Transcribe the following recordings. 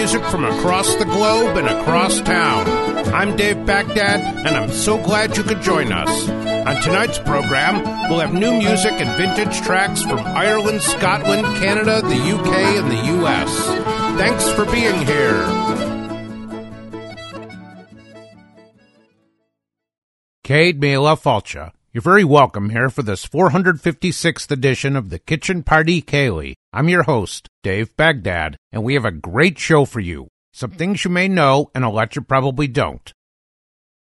music from across the globe and across town. I'm Dave Baghdad, and I'm so glad you could join us. On tonight's program, we'll have new music and vintage tracks from Ireland, Scotland, Canada, the UK, and the US. Thanks for being here. Céad míle fáilte. You're very welcome here for this 456th edition of the Kitchen Party Ceilidh. I'm your host, Dave Baghdad, and we have a great show for you. Some things you may know and a lot you probably don't.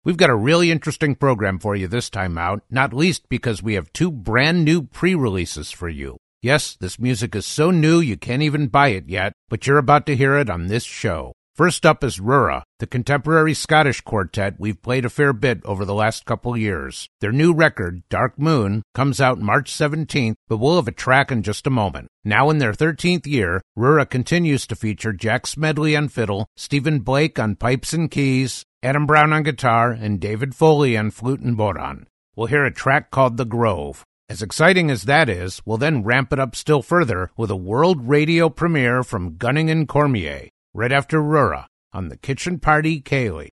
We've got a really interesting program for you this time out, not least because we have two brand new pre-releases for you. Yes, this music is so new you can't even buy it yet, but you're about to hear it on this show. First up is Rura, the contemporary Scottish quartet we've played a fair bit over the last couple years. Their new record, Dark Moon, comes out March 17th, but we'll have a track in just a moment. Now in their 13th year, Rura continues to feature Jack Smillie on fiddle, Stephen Blake on pipes and keys, Adam Brown on guitar, and David Foley on flute and bodhrán. We'll hear a track called The Grove. As exciting as that is, we'll then ramp it up still further with a world radio premiere from Gunning and Cormier right after Rura on the Kitchen Party Ceilidh.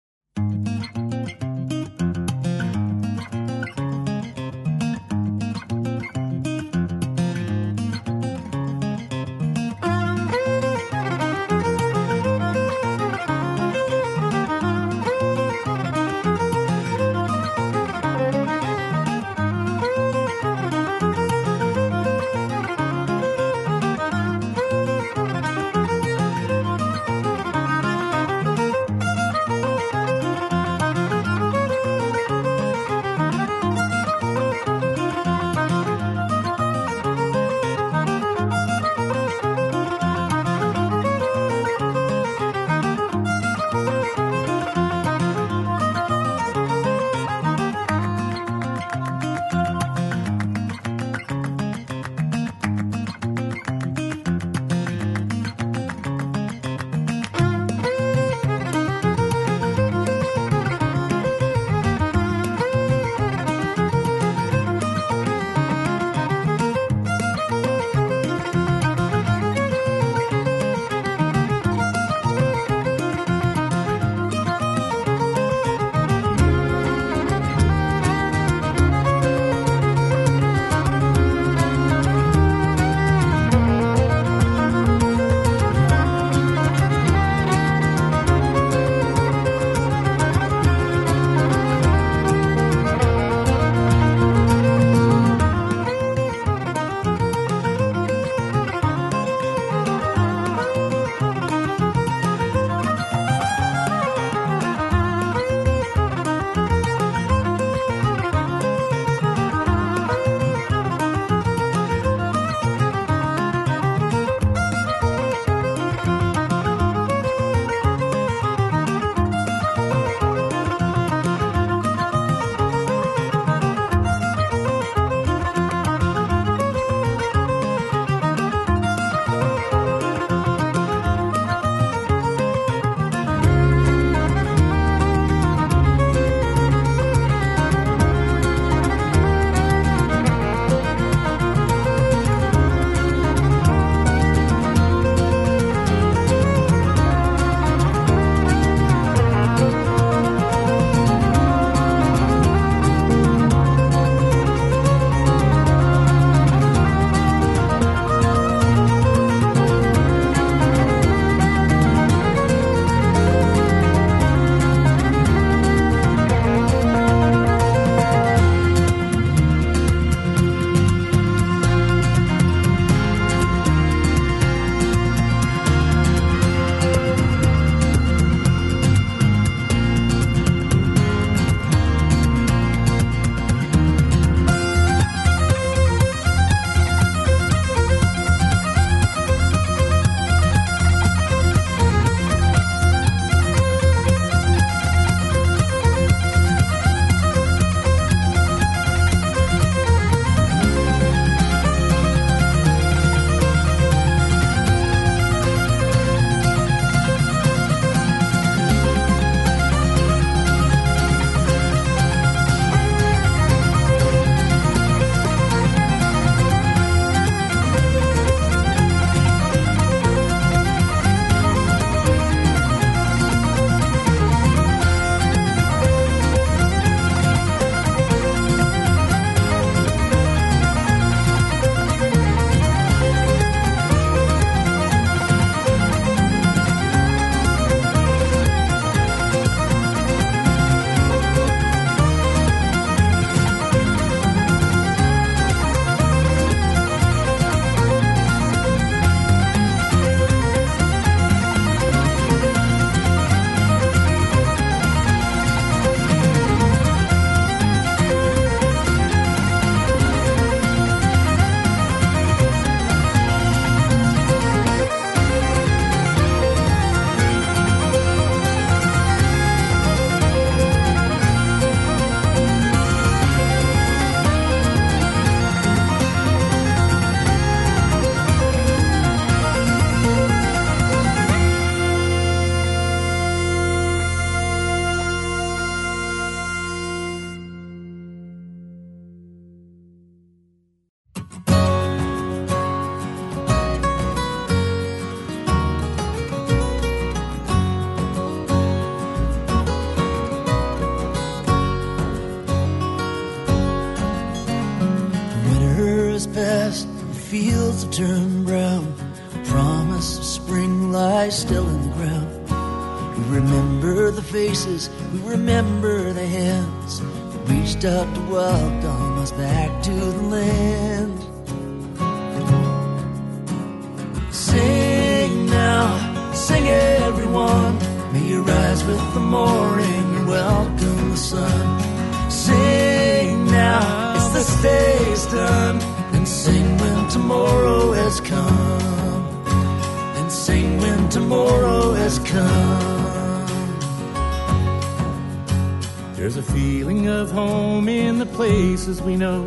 Places we know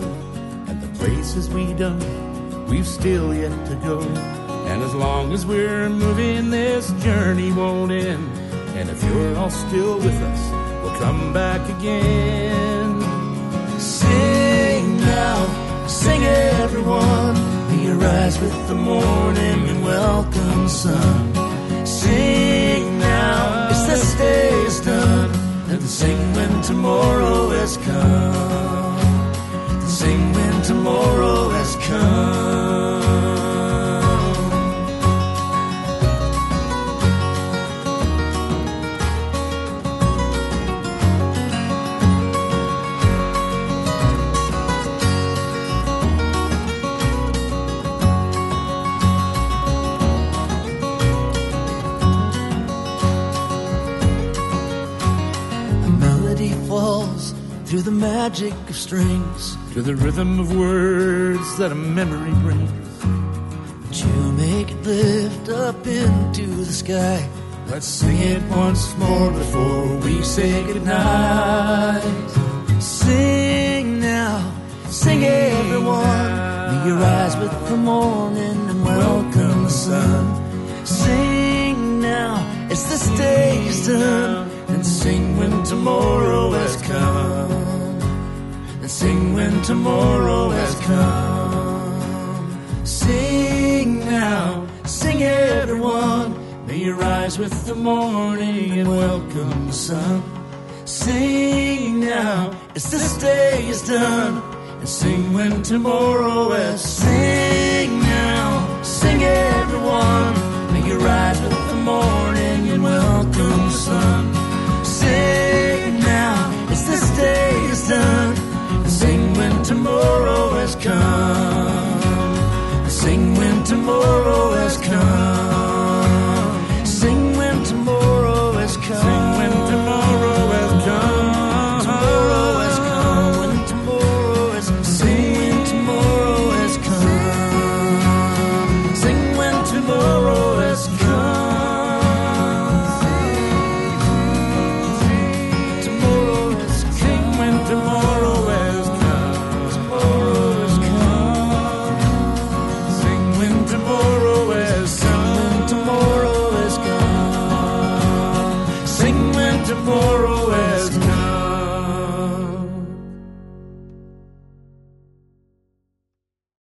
and the places we don't. We've still yet to go. And as long as we're moving, this journey won't end. And if you're all still with us, we'll come back again. Sing now, sing everyone. You rise with the morning and welcome sun. Sing now, it's this day is done. And sing when tomorrow has come. Sing when tomorrow has come. A melody falls through the magic of strings. To the rhythm of words that a memory brings. to make it lift up into the sky. Let's sing it once more before we say goodnight. Sing now, sing everyone. May you rise with the morning and welcome the sun. Sing now, it's this day is done. And sing when tomorrow has come. And sing when tomorrow has come. Sing now, sing everyone. May you rise with the morning and welcome the sun. Sing now, as this day is done. And sing when tomorrow has sing now, sing everyone. May you rise with when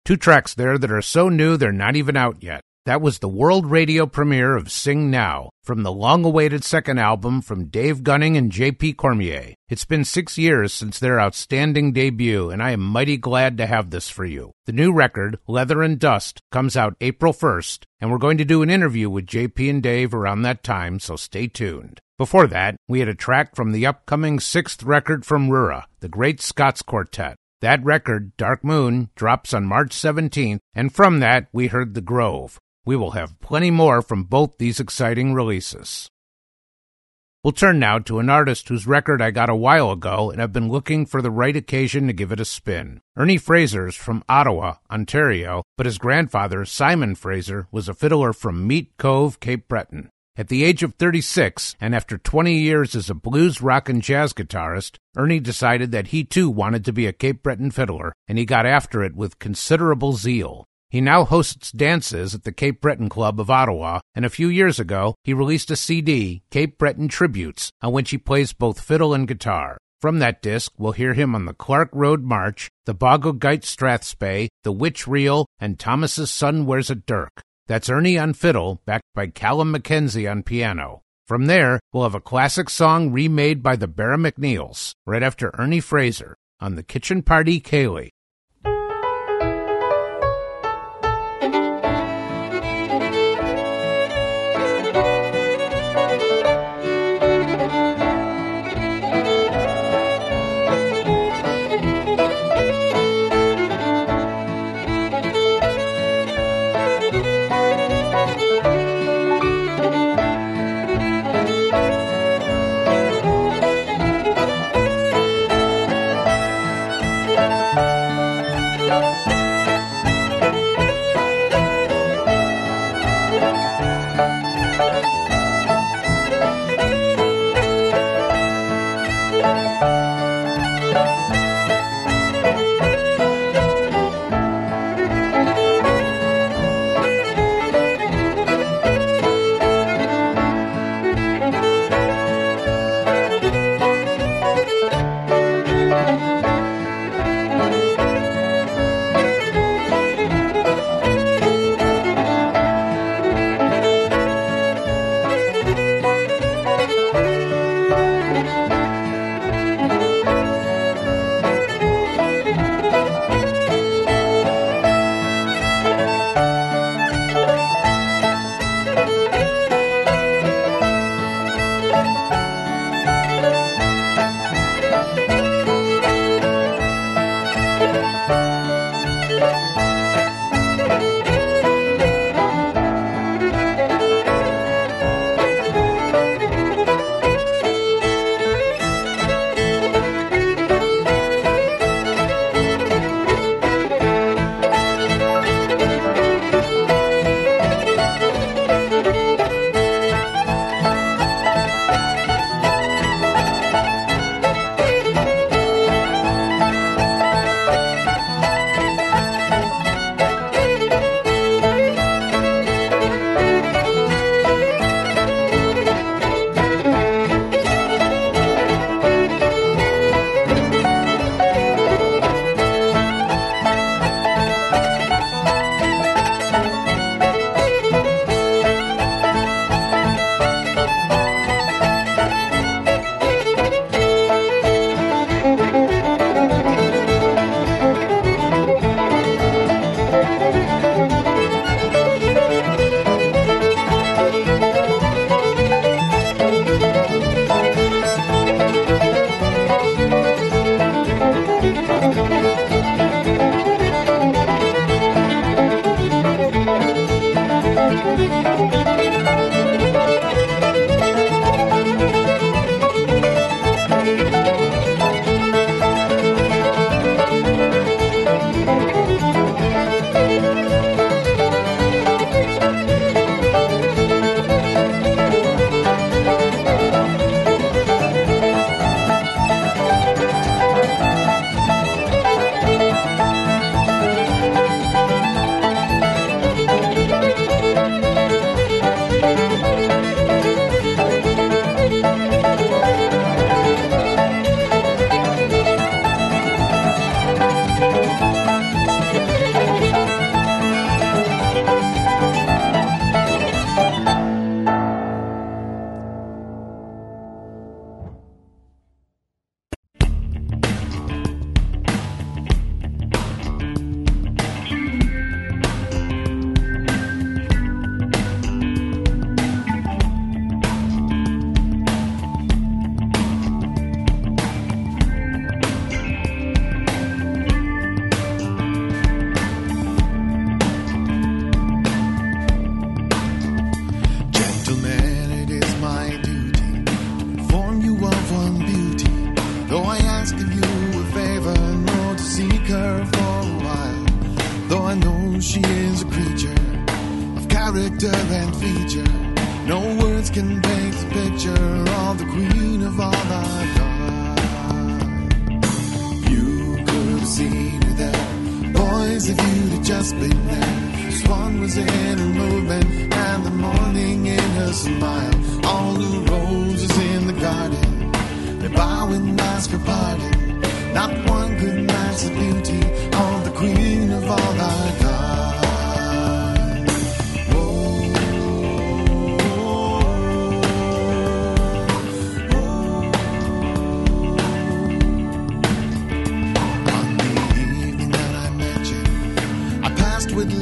Two tracks there that are so new they're not even out yet. That was the world radio premiere of Sing Now from the long awaited second album from Dave Gunning and JP Cormier. It's been six years since their outstanding debut, and I am mighty glad to have this for you. The new record, Leather and Dust, comes out April 1st, and we're going to do an interview with JP and Dave around that time, so stay tuned. Before that, we had a track from the upcoming sixth record from Rura, the Great Scots Quartet. That record, Dark Moon, drops on March 17th, and from that, we heard The Grove. We will have plenty more from both these exciting releases. We'll turn now to an artist whose record I got a while ago and have been looking for the right occasion to give it a spin. Ernie Fraser's from Ottawa, Ontario, but his grandfather, Simon Fraser, was a fiddler from Meat Cove, Cape Breton. At the age of 36, and after 20 years as a blues, rock, and jazz guitarist, Ernie decided that he too wanted to be a Cape Breton fiddler, and he got after it with considerable zeal. He now hosts dances at the Cape Breton Club of Ottawa, and a few years ago, he released a CD, Cape Breton Tributes, on which he plays both fiddle and guitar. From that disc, we'll hear him on the Clark Road March, the Bogogite Strathspey, the Witch Reel, and Thomas's Son Wears a Dirk. That's Ernie on fiddle, backed by Callum McKenzie on piano. From there, we'll have a classic song remade by the Barra MacNeils, right after Ernie Fraser, on the Kitchen Party Ceilidh.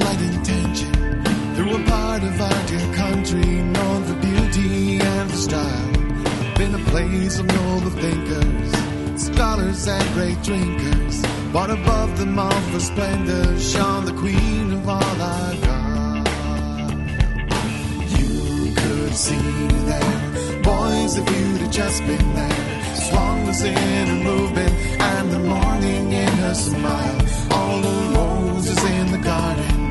With intention through a part of our dear country known for beauty and for style. Been a place of noble thinkers, scholars and great drinkers. But above them all for splendor shone the queen of all our God. You could see her there, boys, if you'd have just been there. Swan was in her movement, and the morning in her smile. All the roses in the garden,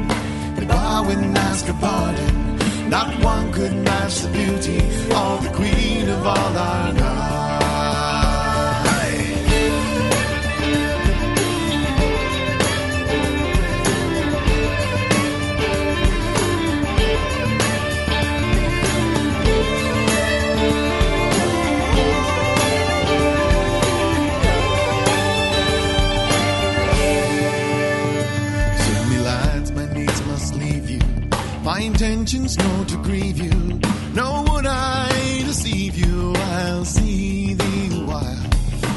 and ask her pardon. Not one could match the beauty of the queen of Argyll. Intentions no to grieve you. No would I deceive you. I'll see thee while.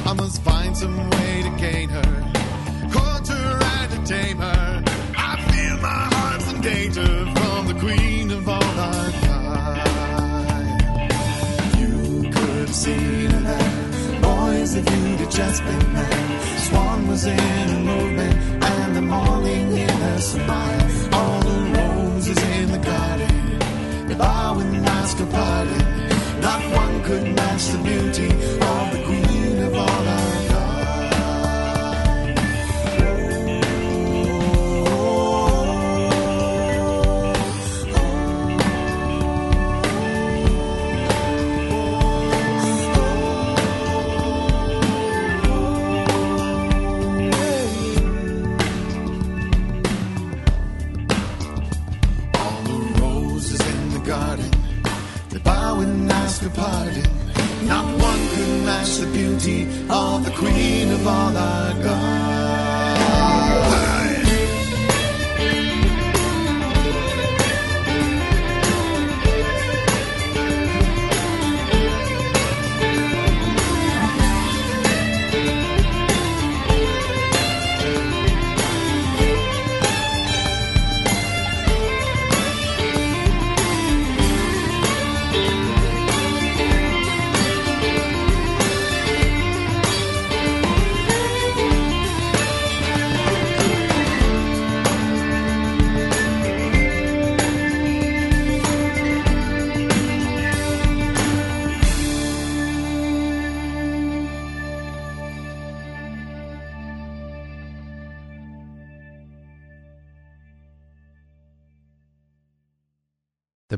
I must find some way to gain her. Court her and to tame her. I feel my heart's in danger from the queen of all our kind. You could have seen her. Boys, if you'd have just been there. Swan was in a movement, and the morning in her smile. Bow and ask her pardon. Not one could match the beauty of the queen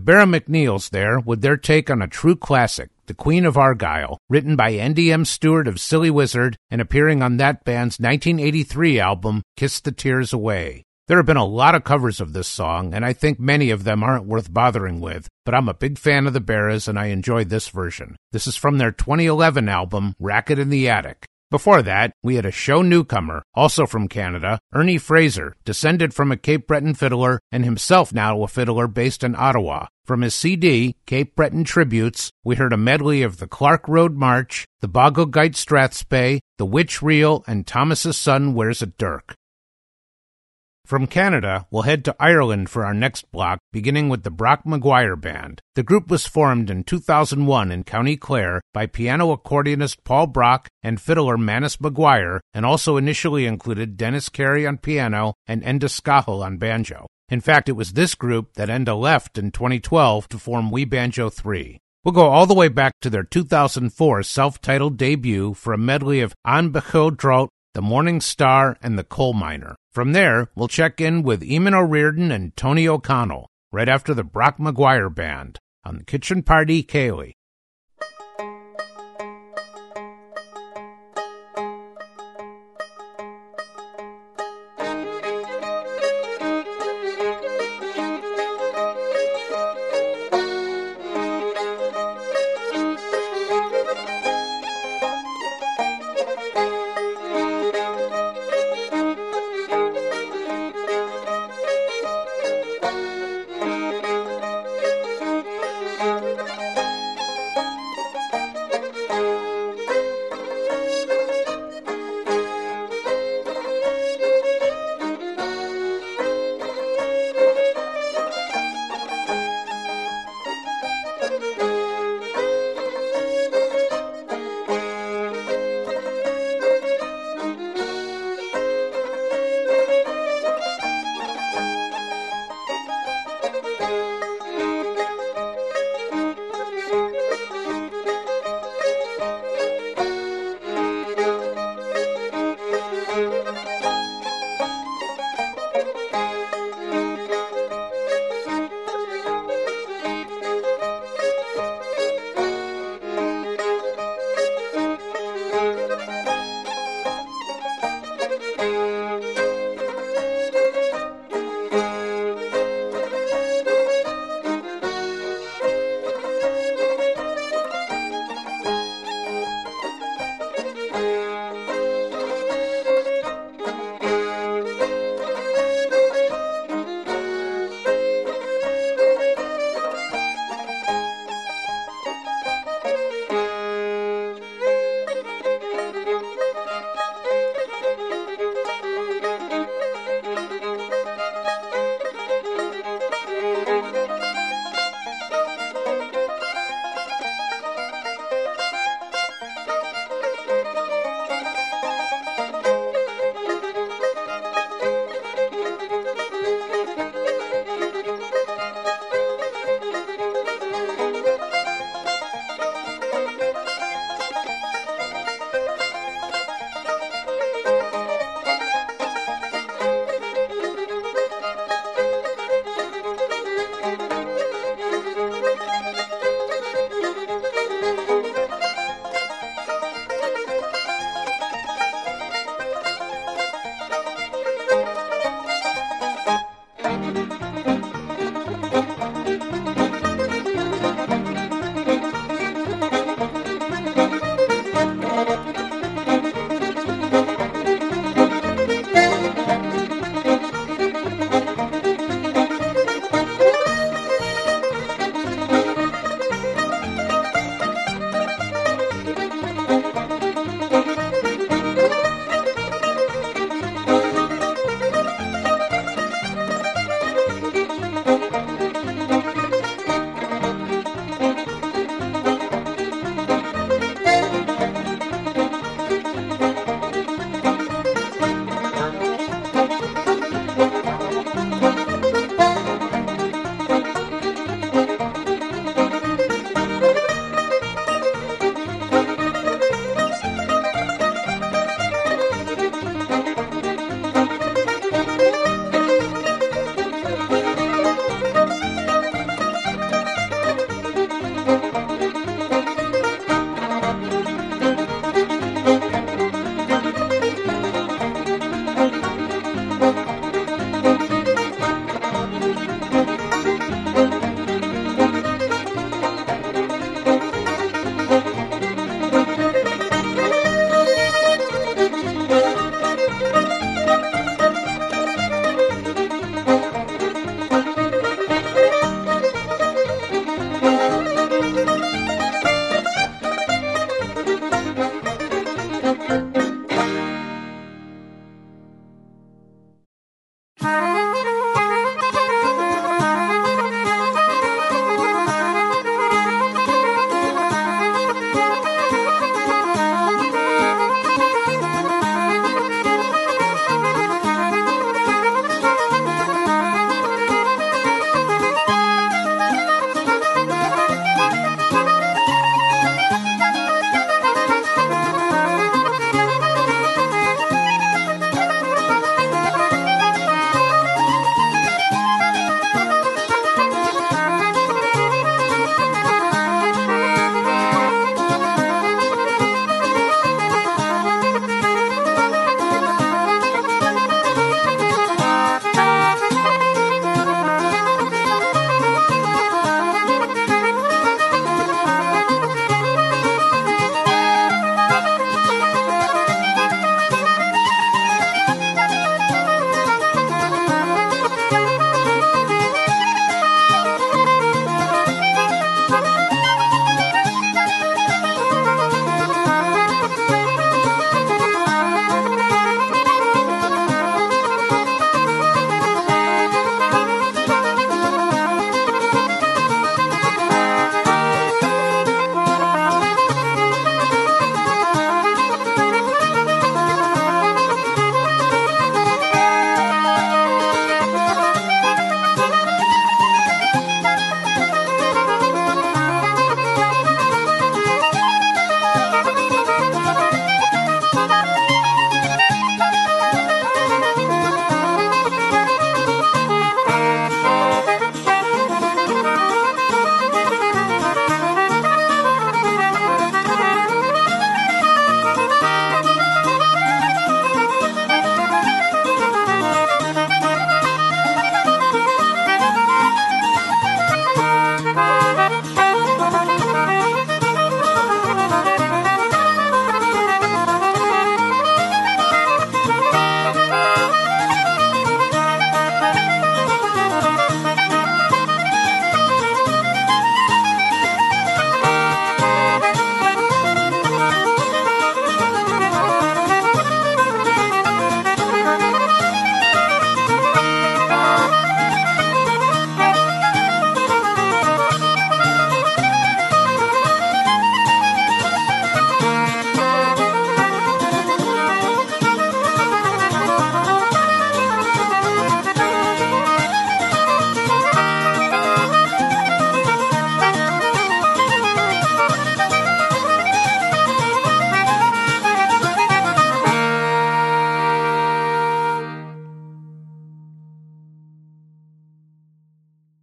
Barra MacNeils there with their take on a true classic, The Queen of Argyll, written by Andy M. Stewart of Silly Wizard and appearing on that band's 1983 album, Kiss the Tears Away. There have been a lot of covers of this song, and I think many of them aren't worth bothering with, but I'm a big fan of the Barras and I enjoyed this version. This is from their 2011 album, Racket in the Attic. Before that, we had a show newcomer, also from Canada, Ernie Fraser, descended from a Cape Breton fiddler and himself now a fiddler based in Ottawa. From his CD, Cape Breton Tributes, we heard a medley of the Clark Road March, the Bogogite Strathspey, the Witch Reel, and Thomas's Son Wears a Dirk. From Canada, we'll head to Ireland for our next block, beginning with the Brock McGuire Band. The group was formed in 2001 in County Clare by piano accordionist Paul Brock and fiddler Manus McGuire, and also initially included Dennis Carey on piano and Enda Scahill on banjo. In fact, it was this group that Enda left in 2012 to form We Banjo 3. We'll go all the way back to their 2004 self titled debut for a medley of An Drought, The Morning Star, and The Coal Miner. From there, we'll check in with Eamon O'Riordan and Tony O'Connell right after the Brock McGuire Band on the Kitchen Party Ceilidh.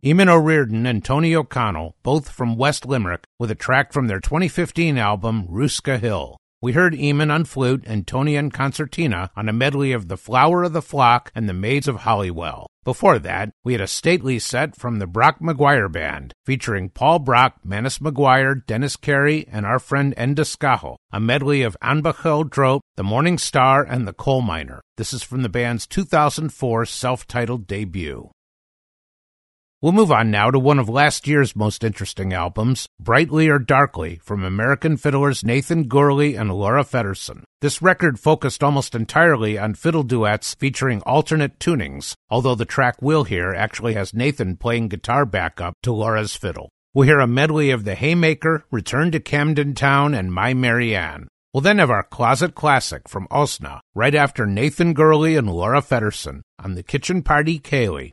Eamon O'Riordan and Tony O'Connell, both from West Limerick, with a track from their 2015 album Ruska Hill. We heard Eamon on flute and Tony on concertina on a medley of The Flower of the Flock and The Maids of Hollywell. Before that, we had a stately set from the Brock McGuire Band, featuring Paul Brock, Manus McGuire, Dennis Carey, and our friend Enda Scahill, a medley of Anbachel Drope, The Morning Star, and The Coal Miner. This is from the band's 2004 self-titled debut. We'll move on now to one of last year's most interesting albums, Brightly or Darkly, from American fiddlers Nathan Gourley and Laura Feddersen. This record focused almost entirely on fiddle duets featuring alternate tunings, although the track we'll hear actually has Nathan playing guitar backup to Laura's fiddle. We'll hear a medley of The Haymaker, Return to Camden Town, and My Marianne. We'll then have our closet classic from Osna, right after Nathan Gourley and Laura Feddersen on the Kitchen Party Ceilidh.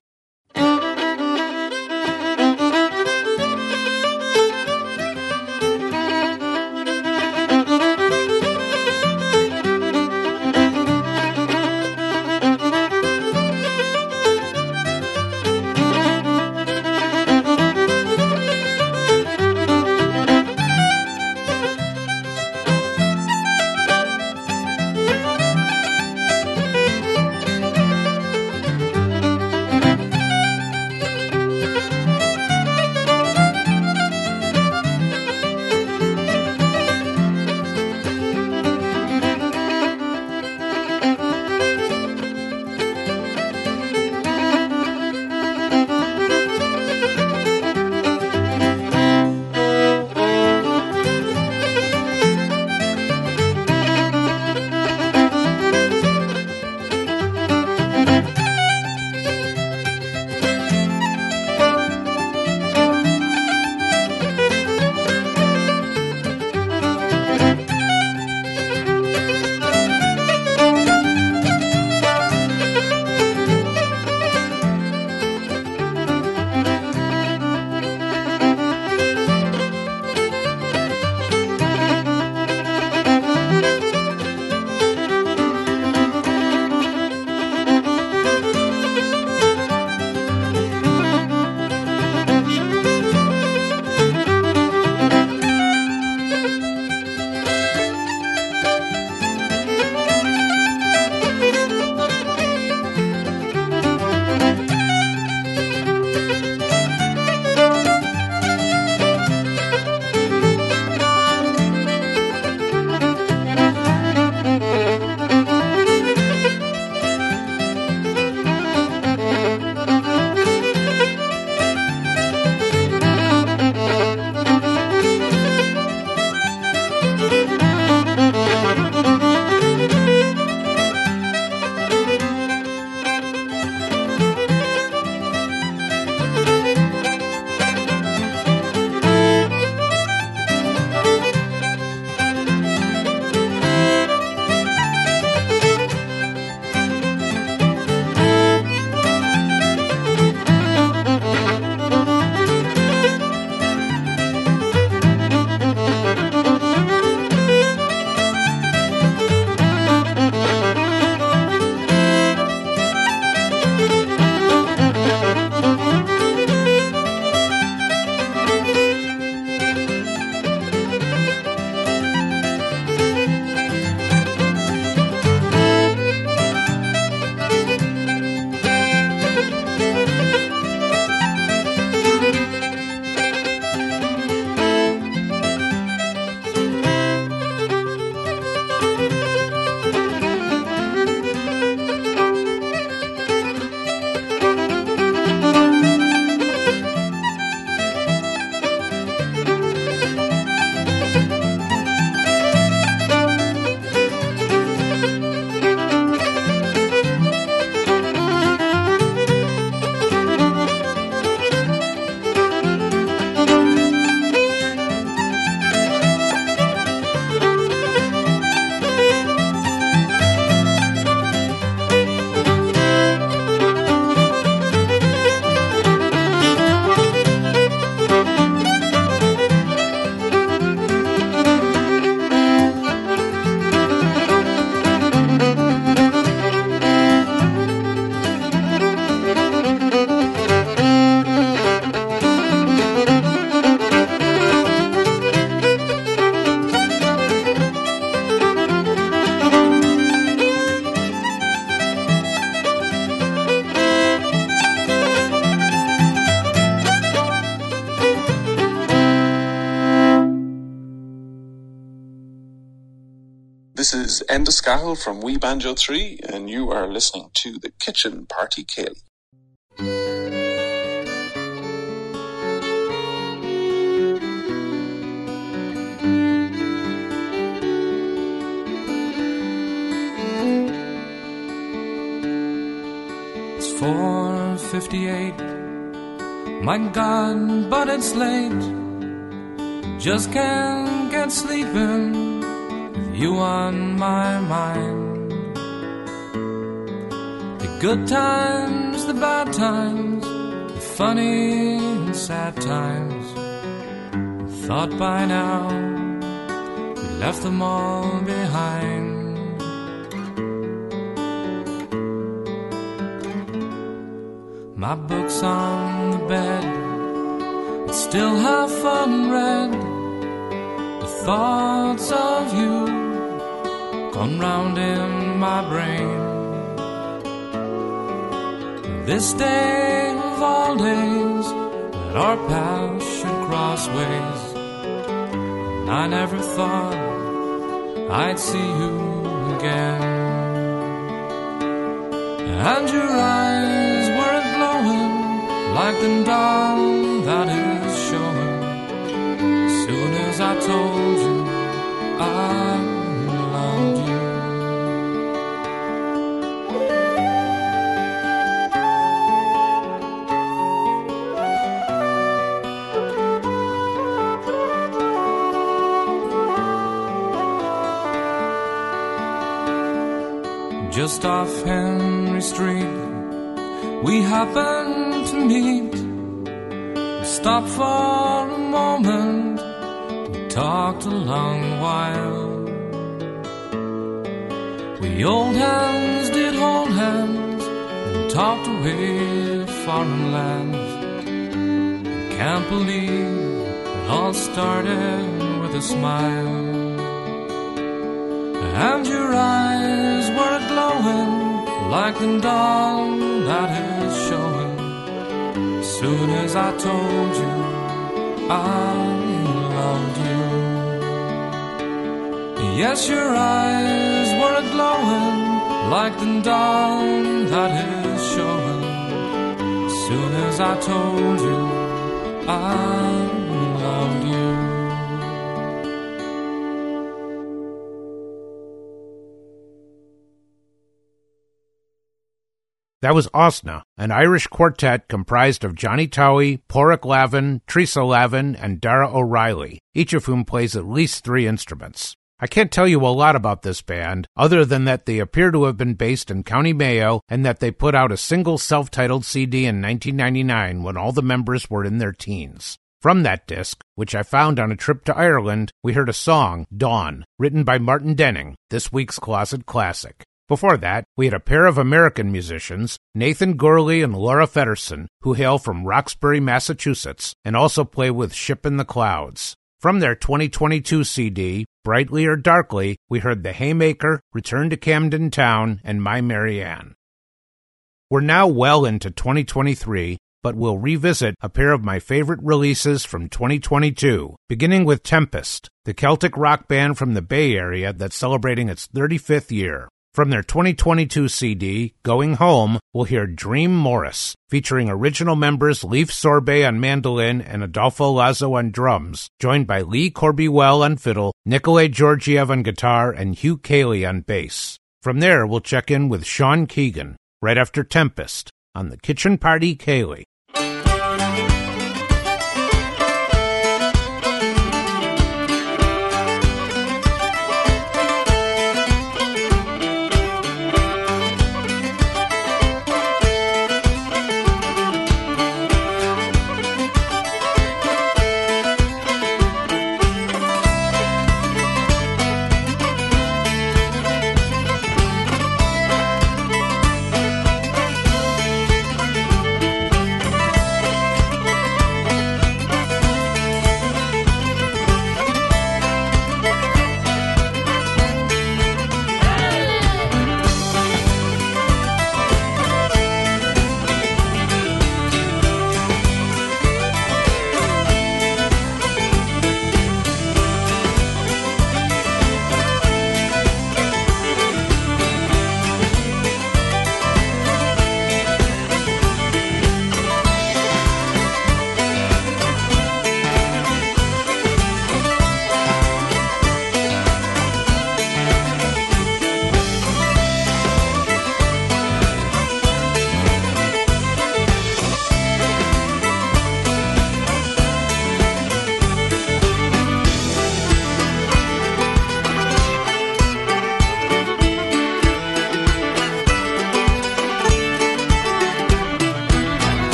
Scahill from We Banjo 3, and you are listening to the Kitchen Party Ceilidh. It's 458. My God, but it's late. Just can't get sleeping you on my mind. The good times, the bad times, the funny and sad times. Thought by now we left them all behind. My book's on the bed, it's still half unread. The thoughts of you gone round in my brain. This day of all days that our paths should cross ways. And I never thought I'd see you again. And your eyes were glowing like the dawn that is showing. As soon as I told you I Just off Henry Street, we happened to meet. We stopped for a moment, we talked a long while. We old hands did hold hands and talked away foreign lands. Can't believe it all started with a smile. And your eyes like the dawn that is showing. Soon as I told you I loved you. Yes, your eyes were glowing like the dawn that is showing. Soon as I told you I That was Osna, an Irish quartet comprised of Johnny Towie, Porrick Lavin, Teresa Lavin, and Dara O'Reilly, each of whom plays at least three instruments. I can't tell you a lot about this band, other than that they appear to have been based in County Mayo and that they put out a single self titled CD in 1999 when all the members were in their teens. From that disc, which I found on a trip to Ireland, we heard a song, Dawn, written by Martin Denning, this week's closet classic. Before that, we had a pair of American musicians, Nathan Gourley and Laura Feddersen, who hail from Roxbury, Massachusetts, and also play with Ship in the Clouds. From their 2022 CD, Brightly or Darkly, we heard The Haymaker, Return to Camden Town, and My Marianne. We're now well into 2023, but we'll revisit a pair of my favorite releases from 2022, beginning with Tempest, the Celtic rock band from the Bay Area that's celebrating its 35th year. From their 2022 CD, Going Home, we'll hear Dream Morris, featuring original members Leif Sorbye on mandolin and Adolfo Lazo on drums, joined by Lee Corby-Well on fiddle, Nikolay Georgiev on guitar, and Hugh Cayley on bass. From there, we'll check in with Sean Keegan, right after Tempest, on the Kitchen Party Ceilidh.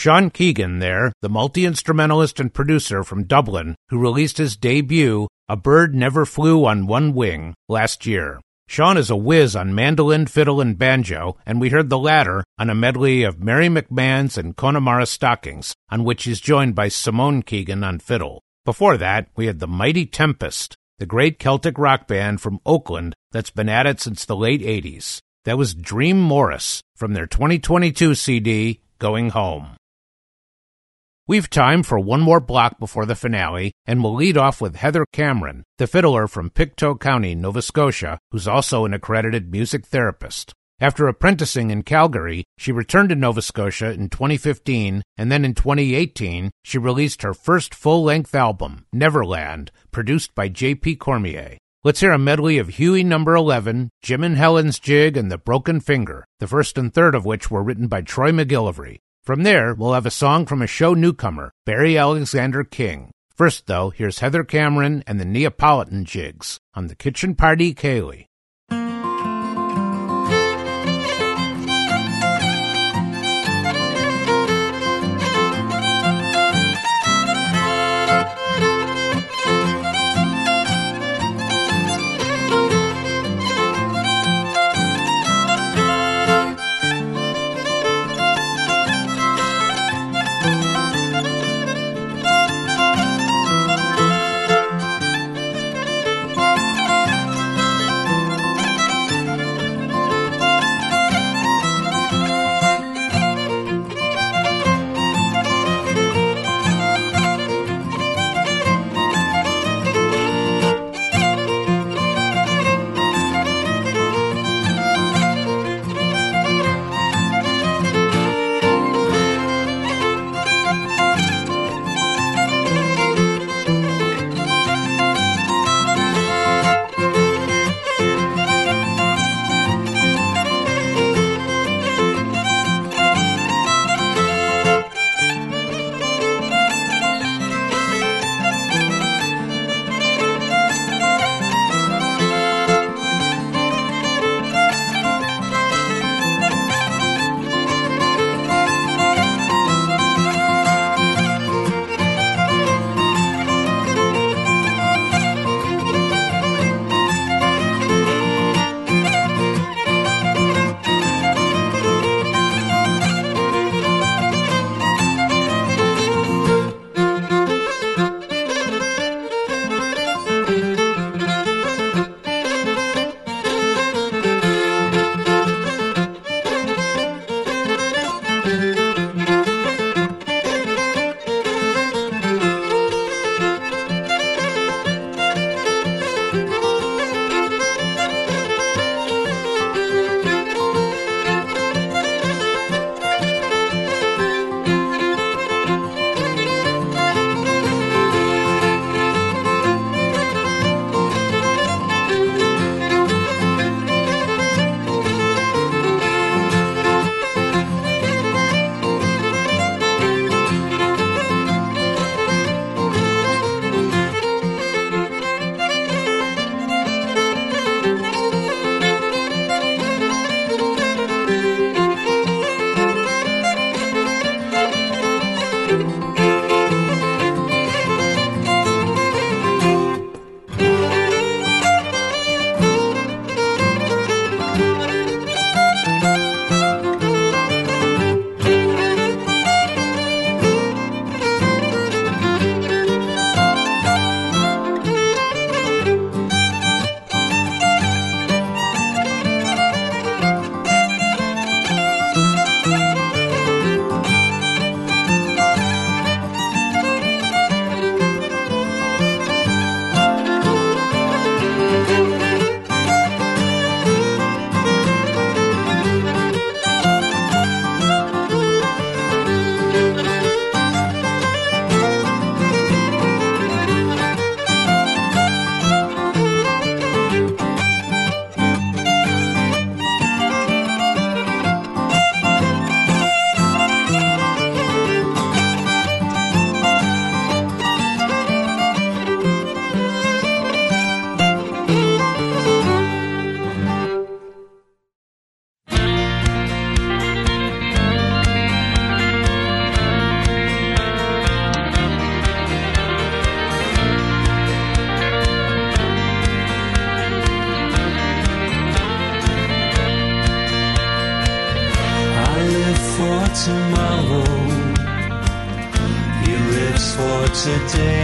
Sean Keegan there, the multi-instrumentalist and producer from Dublin, who released his debut, A Bird Never Flew on One Wing, last year. Sean is a whiz on mandolin, fiddle, and banjo, and we heard the latter on a medley of Mary McMahon's and Connemara Stockings, on which he's joined by Simone Keegan on fiddle. Before that, we had the Mighty Tempest, the great Celtic rock band from Oakland that's been at it since the late 80s. That was Dream Morris from their 2022 CD, Going Home. We've time for one more block before the finale, and we'll lead off with Heather Cameron, the fiddler from Pictou County, Nova Scotia, who's also an accredited music therapist. After apprenticing in Calgary, she returned to Nova Scotia in 2015, and then in 2018, she released her first full length album, Neverland, produced by J.P. Cormier. Let's hear a medley of Huey Number 11, Jim and Helen's Jig, and The Broken Finger, the first and third of which were written by Troy MacGillivray. From there, we'll have a song from a show newcomer, Barry Alexander King. First, though, here's Heather Cameron and the Neapolitan Jigs on the Kitchen Party Ceilidh. Today.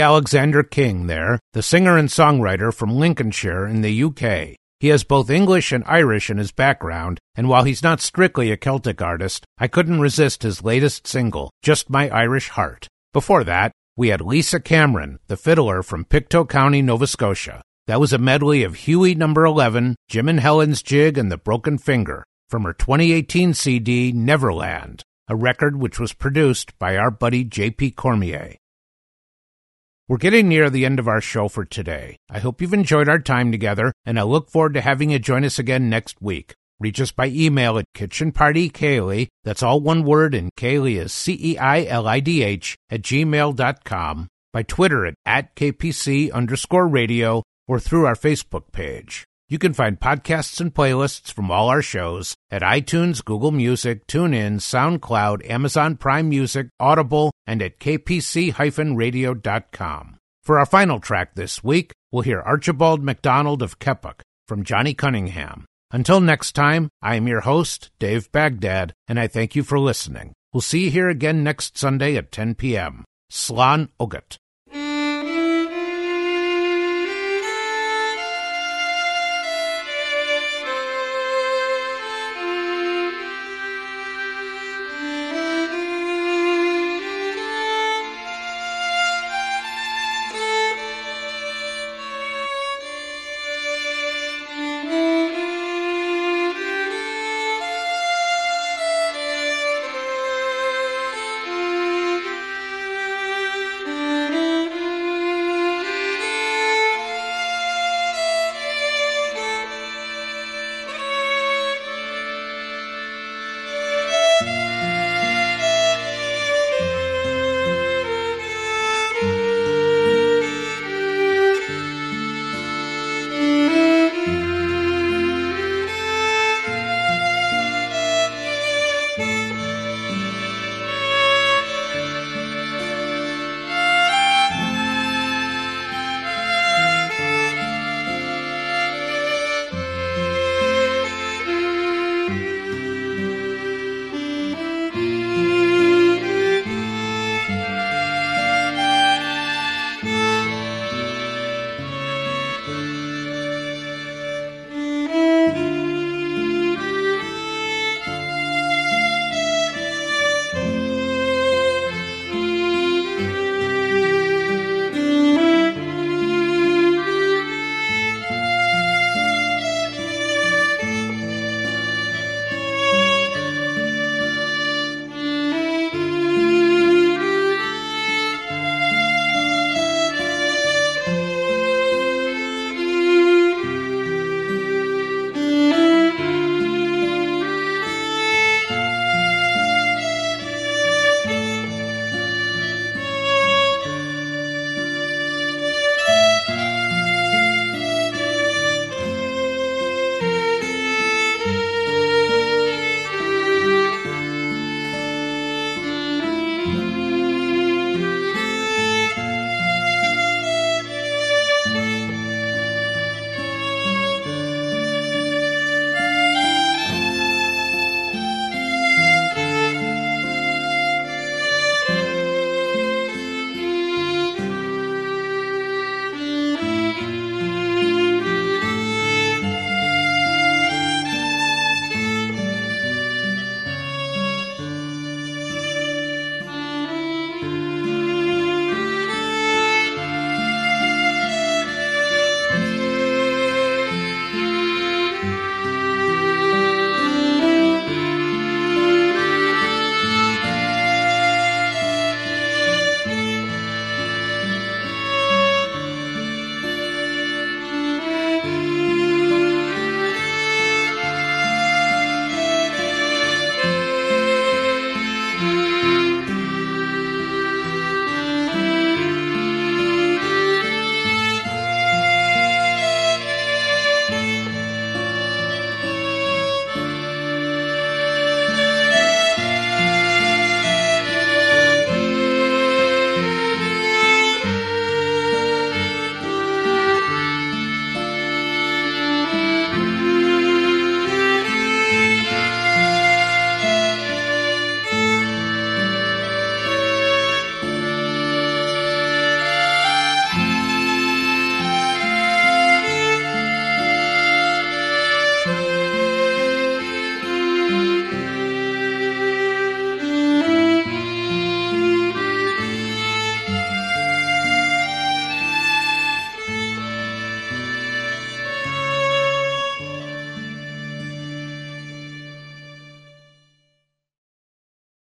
Alexander King there, the singer and songwriter from Lincolnshire in the UK. He has both English and Irish in his background, and while he's not strictly a Celtic artist, I couldn't resist his latest single, Just My Irish Heart. Before that, we had Lisa Cameron, the fiddler from Pictou County, Nova Scotia. That was a medley of Huey Number 11, Jim and Helen's Jig, and The Broken Finger from her 2018 CD, Neverland, a record which was produced by our buddy J.P. Cormier. We're getting near the end of our show for today. I hope you've enjoyed our time together, and I look forward to having you join us again next week. Reach us by email at kitchenpartyceilidh, that's all one word, and Ceilidh is C-E-I-L-I-D-H, at gmail.com, by Twitter at, at KPC underscore radio, or through our Facebook page. You can find podcasts and playlists from all our shows at iTunes, Google Music, TuneIn, SoundCloud, Amazon Prime Music, Audible, and at kpc-radio.com. For our final track this week, we'll hear Archibald MacDonald of Keppoch from Johnny Cunningham. Until next time, I am your host, Dave Bagdade, and I thank you for listening. We'll see you here again next Sunday at 10 p.m. Slán Agat.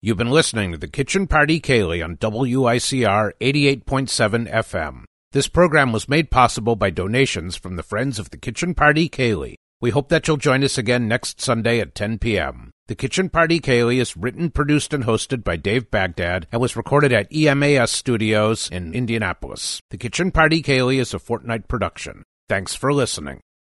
You've been listening to the Kitchen Party Ceilidh on WICR 88.7 FM. This program was made possible by donations from the Friends of the Kitchen Party Ceilidh. We hope that you'll join us again next Sunday at 10 p.m. The Kitchen Party Ceilidh is written, produced, and hosted by Dave Bagdade and was recorded at EMAS Studios in Indianapolis. The Kitchen Party Ceilidh is a fortnight production. Thanks for listening.